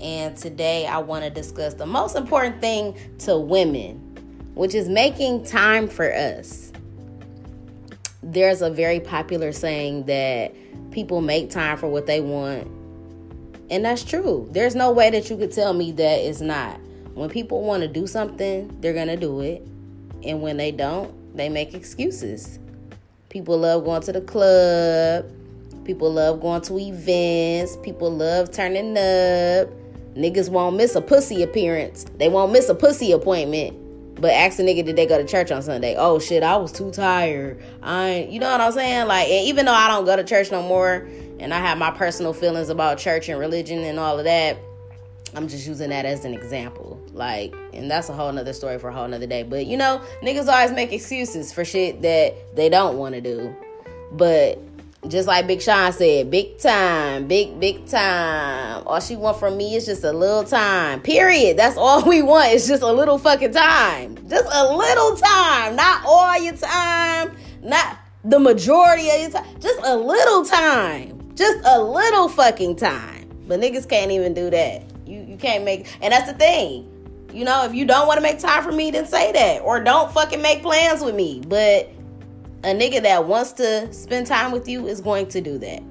And today I want to discuss the most important thing to women, which is making time for us. There's a very popular saying that people make time for what they want. And that's true. There's no way that you could tell me that it's not. When people want to do something, they're going to do it. And when they don't, they make excuses. People love going to the club. People love going to events. People love turning up. Niggas won't miss a pussy appearance. They won't miss a pussy appointment. But ask a nigga, did they go to church on Sunday? Oh shit, I was too tired. I, you know what I'm saying? Like, even though I don't go to church no more, and I have my personal feelings about church and religion and all of that, I'm just using that as an example. Like, and that's a whole nother story for a whole nother day. But you know, niggas always make excuses for shit that they don't want to do. But just like Big Sean said, big time, big, big time. All she want from me is just a little time. Period. That's all we want. It's just a little fucking time. Just a little time. Not all your time. Not the majority of your time. Just a little time. Just a little fucking time. But niggas can't even do that. You you can't make and that's the thing. You know, if you don't want to make time for me, then say that. Or don't fucking make plans with me. But a nigga that wants to spend time with you is going to do that.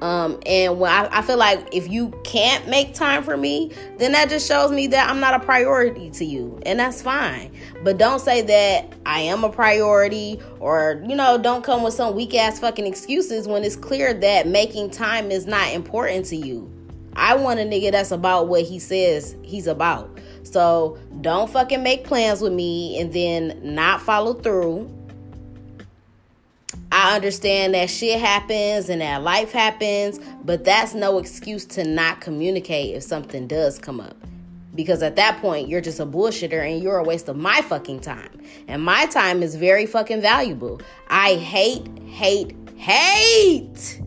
Um, and when I, I, feel like if you can't make time for me, then that just shows me that I'm not a priority to you, and that's fine. But don't say that I am a priority, or you know, don't come with some weak ass fucking excuses when it's clear that making time is not important to you. I want a nigga that's about what he says he's about. So don't fucking make plans with me and then not follow through I understand that shit happens and that life happens, but that's no excuse to not communicate if something does come up. Because at that point, you're just a bullshitter and you're a waste of my fucking time. And my time is very fucking valuable. I hate, hate, hate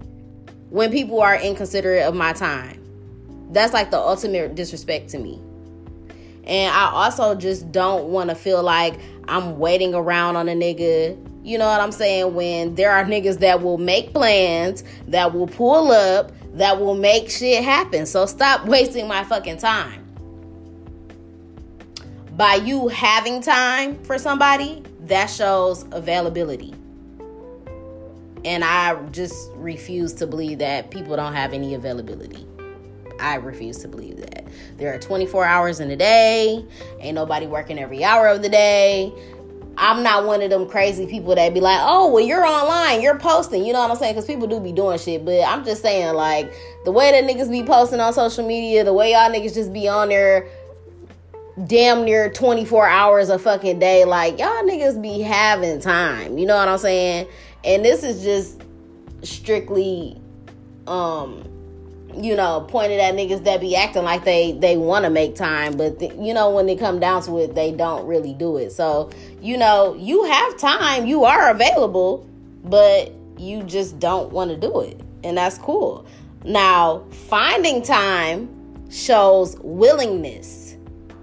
when people are inconsiderate of my time. That's like the ultimate disrespect to me. And I also just don't want to feel like I'm waiting around on a nigga you know what I'm saying? When there are niggas that will make plans, that will pull up, that will make shit happen. So stop wasting my fucking time. By you having time for somebody, that shows availability. And I just refuse to believe that people don't have any availability. I refuse to believe that. There are 24 hours in a day. Ain't nobody working every hour of the day. I'm not one of them crazy people that be like, oh, well, you're online, you're posting. You know what I'm saying? Because people do be doing shit. But I'm just saying, like, the way that niggas be posting on social media, the way y'all niggas just be on there damn near 24 hours a fucking day, like, y'all niggas be having time. You know what I'm saying? And this is just strictly, um, you know, pointed at niggas that be acting like they they want to make time, but you know when they come down to it, they don't really do it. So you know, you have time, you are available, but you just don't want to do it, and that's cool. Now, finding time shows willingness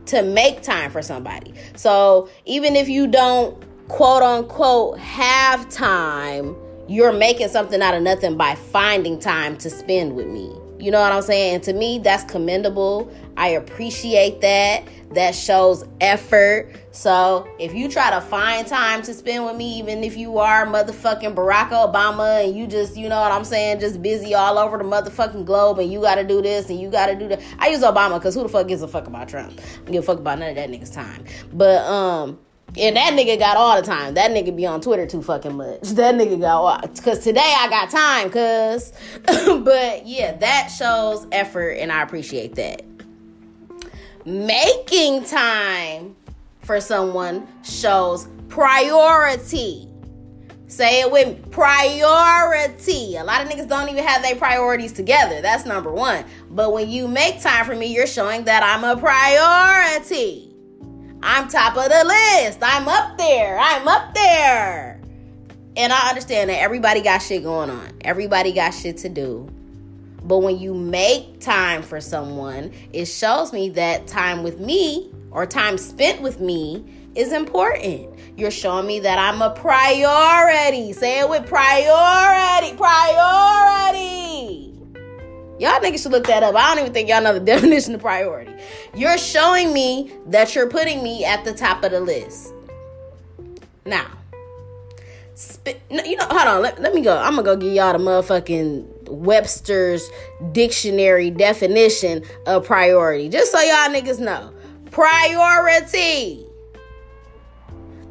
to make time for somebody. So even if you don't quote unquote have time, you're making something out of nothing by finding time to spend with me. You know what I'm saying? And to me, that's commendable. I appreciate that. That shows effort. So if you try to find time to spend with me, even if you are motherfucking Barack Obama and you just, you know what I'm saying, just busy all over the motherfucking globe and you gotta do this and you gotta do that. I use Obama because who the fuck gives a fuck about Trump? I give a fuck about none of that nigga's time. But um And that nigga got all the time. That nigga be on Twitter too fucking much. That nigga got all. Cause today I got time, cuz. but yeah, that shows effort and I appreciate that. Making time for someone shows priority. Say it with me. Priority. A lot of niggas don't even have their priorities together. That's number one. But when you make time for me, you're showing that I'm a priority. I'm top of the list. I'm up there. I'm up there. And I understand that everybody got shit going on. Everybody got shit to do. But when you make time for someone, it shows me that time with me or time spent with me is important. You're showing me that I'm a priority. Say it with priority. Priority. Y'all niggas should look that up. I don't even think y'all know the definition of priority. You're showing me that you're putting me at the top of the list. Now, you know, hold on. Let, let me go. I'm gonna go give y'all the motherfucking Webster's dictionary definition of priority, just so y'all niggas know. Priority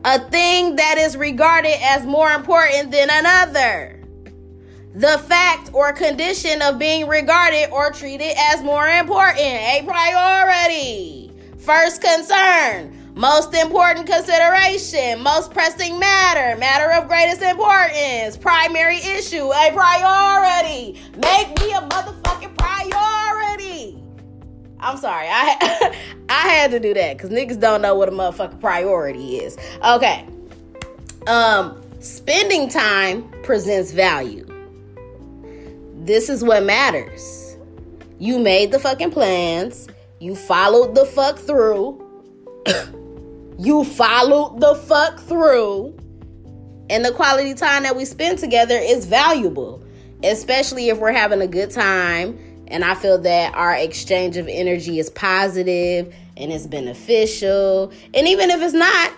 a thing that is regarded as more important than another. The fact or condition of being regarded or treated as more important, a priority. First concern, most important consideration, most pressing matter, matter of greatest importance, primary issue, a priority. Make me a motherfucking priority. I'm sorry. I I had to do that because niggas don't know what a motherfucking priority is. Okay. Um, spending time presents value. This is what matters. You made the fucking plans. You followed the fuck through. you followed the fuck through. And the quality time that we spend together is valuable, especially if we're having a good time and I feel that our exchange of energy is positive and it's beneficial. And even if it's not,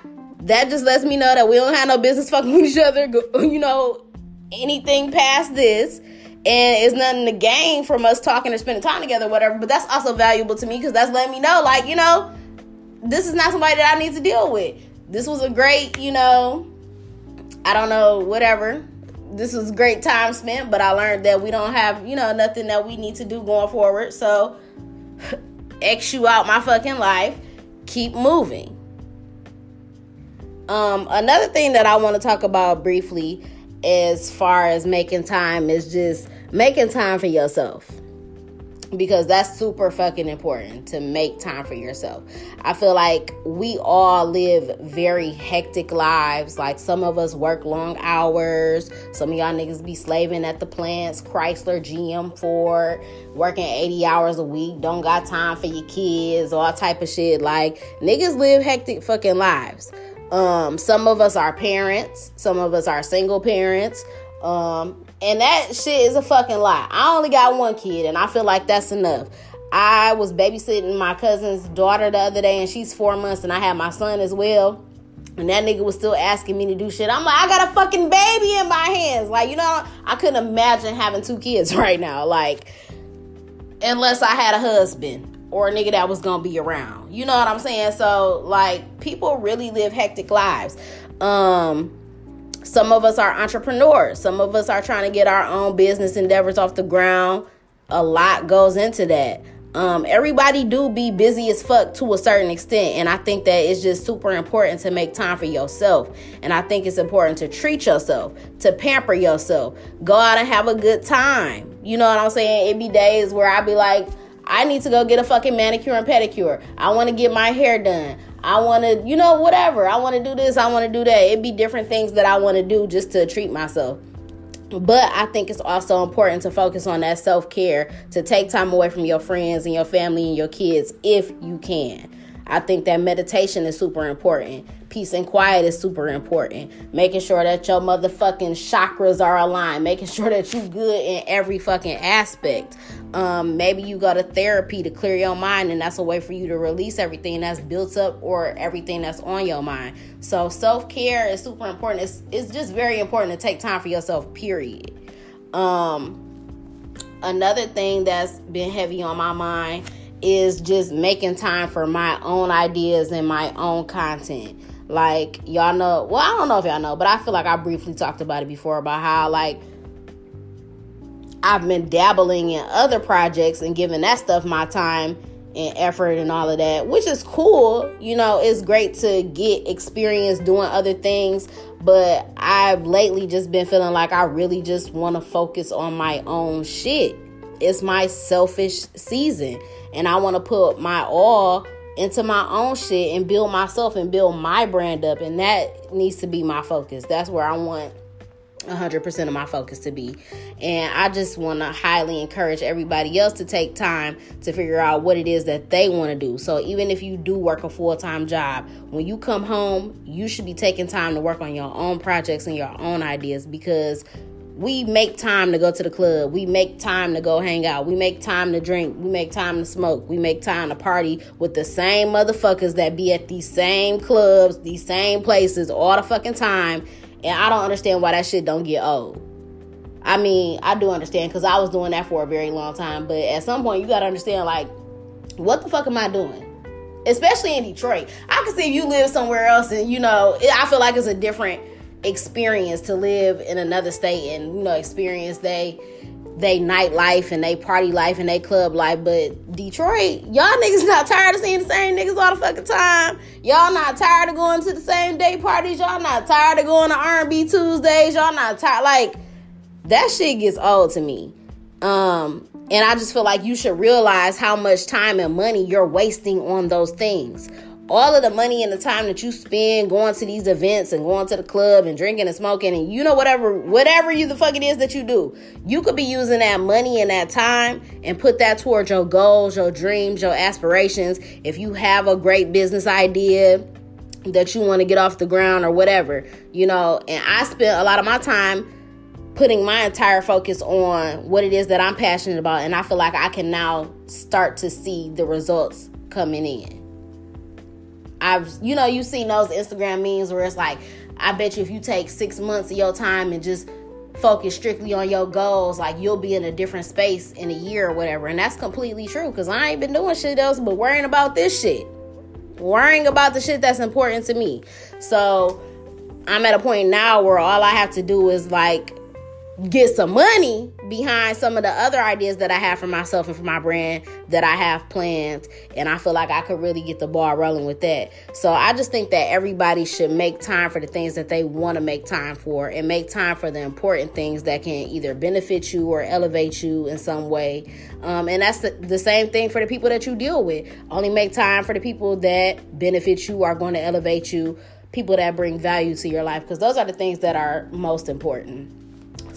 that just lets me know that we don't have no business fucking with each other, you know, anything past this. And it's nothing to gain from us talking or spending time together, whatever. But that's also valuable to me because that's letting me know, like, you know, this is not somebody that I need to deal with. This was a great, you know, I don't know, whatever this was great time spent, but I learned that we don't have, you know, nothing that we need to do going forward. So, X you out my fucking life. Keep moving. Um, another thing that I want to talk about briefly as far as making time is just making time for yourself because that's super fucking important to make time for yourself. I feel like we all live very hectic lives. Like some of us work long hours. Some of y'all niggas be slaving at the plants, Chrysler, GM, Ford, working 80 hours a week, don't got time for your kids, all type of shit. Like niggas live hectic fucking lives. Um, some of us are parents, some of us are single parents. Um, and that shit is a fucking lie. I only got one kid, and I feel like that's enough. I was babysitting my cousin's daughter the other day, and she's four months, and I had my son as well. And that nigga was still asking me to do shit. I'm like, I got a fucking baby in my hands. Like, you know, I couldn't imagine having two kids right now. Like, unless I had a husband or a nigga that was gonna be around. You know what I'm saying? So, like, people really live hectic lives. Um, some of us are entrepreneurs. Some of us are trying to get our own business endeavors off the ground. A lot goes into that. Um, everybody do be busy as fuck to a certain extent, and I think that it's just super important to make time for yourself. And I think it's important to treat yourself, to pamper yourself, go out and have a good time. You know what I'm saying? It be days where I be like, I need to go get a fucking manicure and pedicure. I want to get my hair done. I want to, you know, whatever. I want to do this. I want to do that. It'd be different things that I want to do just to treat myself. But I think it's also important to focus on that self care, to take time away from your friends and your family and your kids if you can. I think that meditation is super important. Peace and quiet is super important. Making sure that your motherfucking chakras are aligned. Making sure that you good in every fucking aspect. Um, maybe you go to therapy to clear your mind, and that's a way for you to release everything that's built up or everything that's on your mind. So self care is super important. It's it's just very important to take time for yourself. Period. Um, another thing that's been heavy on my mind is just making time for my own ideas and my own content. Like y'all know, well, I don't know if y'all know, but I feel like I briefly talked about it before about how like I've been dabbling in other projects and giving that stuff my time and effort and all of that, which is cool. You know, it's great to get experience doing other things, but I've lately just been feeling like I really just want to focus on my own shit. It's my selfish season, and I want to put my all into my own shit and build myself and build my brand up, and that needs to be my focus. That's where I want 100% of my focus to be. And I just want to highly encourage everybody else to take time to figure out what it is that they want to do. So even if you do work a full-time job, when you come home, you should be taking time to work on your own projects and your own ideas because we make time to go to the club. We make time to go hang out. We make time to drink. We make time to smoke. We make time to party with the same motherfuckers that be at these same clubs, these same places all the fucking time and I don't understand why that shit don't get old. I mean, I do understand because I was doing that for a very long time. But at some point, you got to understand, like, what the fuck am I doing? Especially in Detroit. I can see if you live somewhere else and, you know, I feel like it's a different experience to live in another state and, you know, experience they they nightlife and they party life and they club life. But Detroit, y'all niggas not tired of seeing the same niggas all the fucking time. Y'all not tired of going to the same day parties. Y'all not tired of going to R&B Tuesdays. Y'all not tired. Like that shit gets old to me. Um, and I just feel like you should realize how much time and money you're wasting on those things all of the money and the time that you spend going to these events and going to the club and drinking and smoking and you know whatever whatever you the fuck it is that you do you could be using that money and that time and put that towards your goals your dreams your aspirations. If you have a great business idea that you want to get off the ground or whatever you know and i spent a lot of my time putting my entire focus on what it is that i'm passionate about and i feel like i can now start to see the results coming in I've you know you've seen those Instagram memes where it's like, I bet you if you take six months of your time and just focus strictly on your goals, like you'll be in a different space in a year or whatever. And that's completely true because I ain't been doing shit else but worrying about this shit. Worrying about the shit that's important to me. So I'm at a point now where all I have to do is like get some money behind some of the other ideas that I have for myself and for my brand that I have planned. And I feel like I could really get the ball rolling with that. So I just think that everybody should make time for the things that they want to make time for and make time for the important things that can either benefit you or elevate you in some way. Um, and that's the, the same thing for the people that you deal with. Only make time for the people that benefit you, are going to elevate you, people that bring value to your life, because those are the things that are most important.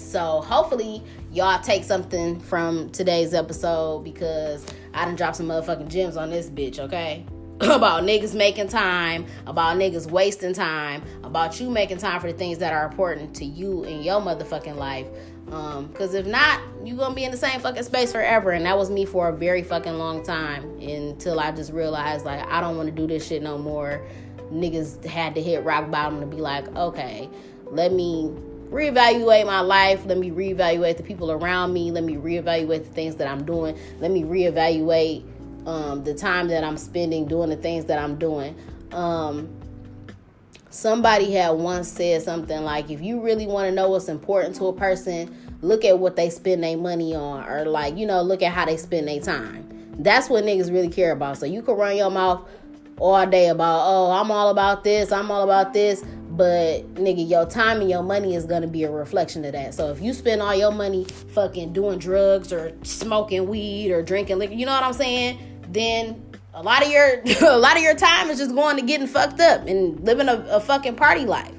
So hopefully y'all take something from today's episode because I done dropped some motherfucking gems on this bitch, okay? about niggas making time, about niggas wasting time, about you making time for the things that are important to you in your motherfucking life. Um, cause if not, you gonna be in the same fucking space forever. And that was me for a very fucking long time until I just realized like I don't wanna do this shit no more. Niggas had to hit rock bottom to be like, okay, let me reevaluate my life. Let me reevaluate the people around me. Let me reevaluate the things that I'm doing. Let me reevaluate um, the time that I'm spending doing the things that I'm doing. Um, somebody had once said something like, if you really want to know what's important to a person, look at what they spend their money on, or like, you know, look at how they spend their time. That's what niggas really care about. So you can run your mouth all day about, oh, I'm all about this, I'm all about this. But nigga, your time and your money is gonna be a reflection of that. So if you spend all your money fucking doing drugs or smoking weed or drinking liquor, you know what I'm saying? Then a lot of your a lot of your time is just going to getting fucked up and living a, a fucking party life.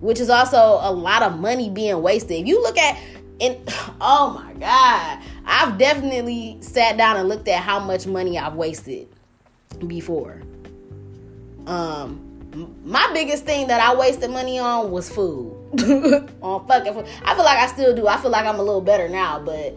Which is also a lot of money being wasted. If you look at and oh my god, I've definitely sat down and looked at how much money I've wasted before. Um my biggest thing that I wasted money on was food. on fucking food. I feel like I still do. I feel like I'm a little better now, but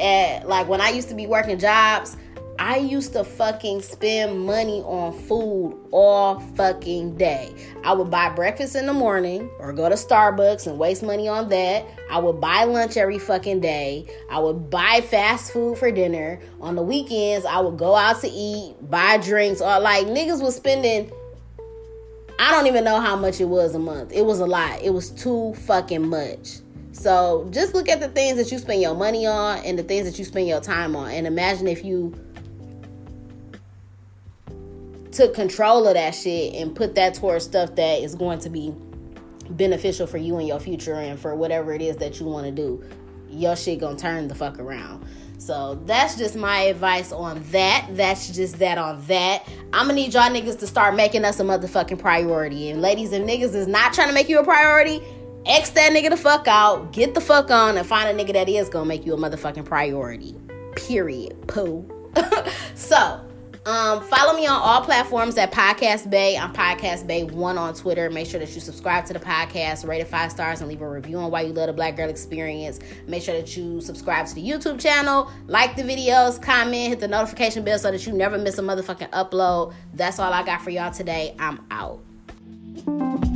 at like when I used to be working jobs, I used to fucking spend money on food all fucking day. I would buy breakfast in the morning or go to Starbucks and waste money on that. I would buy lunch every fucking day. I would buy fast food for dinner. On the weekends, I would go out to eat, buy drinks, or like niggas was spending I don't even know how much it was a month. It was a lot. It was too fucking much. So just look at the things that you spend your money on and the things that you spend your time on. And imagine if you took control of that shit and put that towards stuff that is going to be beneficial for you in your future and for whatever it is that you want to do. Your shit gonna turn the fuck around. So that's just my advice on that. That's just that on that. I'm gonna need y'all niggas to start making us a motherfucking priority. And ladies and niggas is not trying to make you a priority. X that nigga the fuck out. Get the fuck on and find a nigga that is gonna make you a motherfucking priority. Period. Pooh. so um, follow me on all platforms at Podcast Bay. I'm Podcast Bay One on Twitter. Make sure that you subscribe to the podcast, rate it five stars, and leave a review on why you love the Black Girl Experience. Make sure that you subscribe to the YouTube channel, like the videos, comment, hit the notification bell so that you never miss a motherfucking upload. That's all I got for y'all today. I'm out.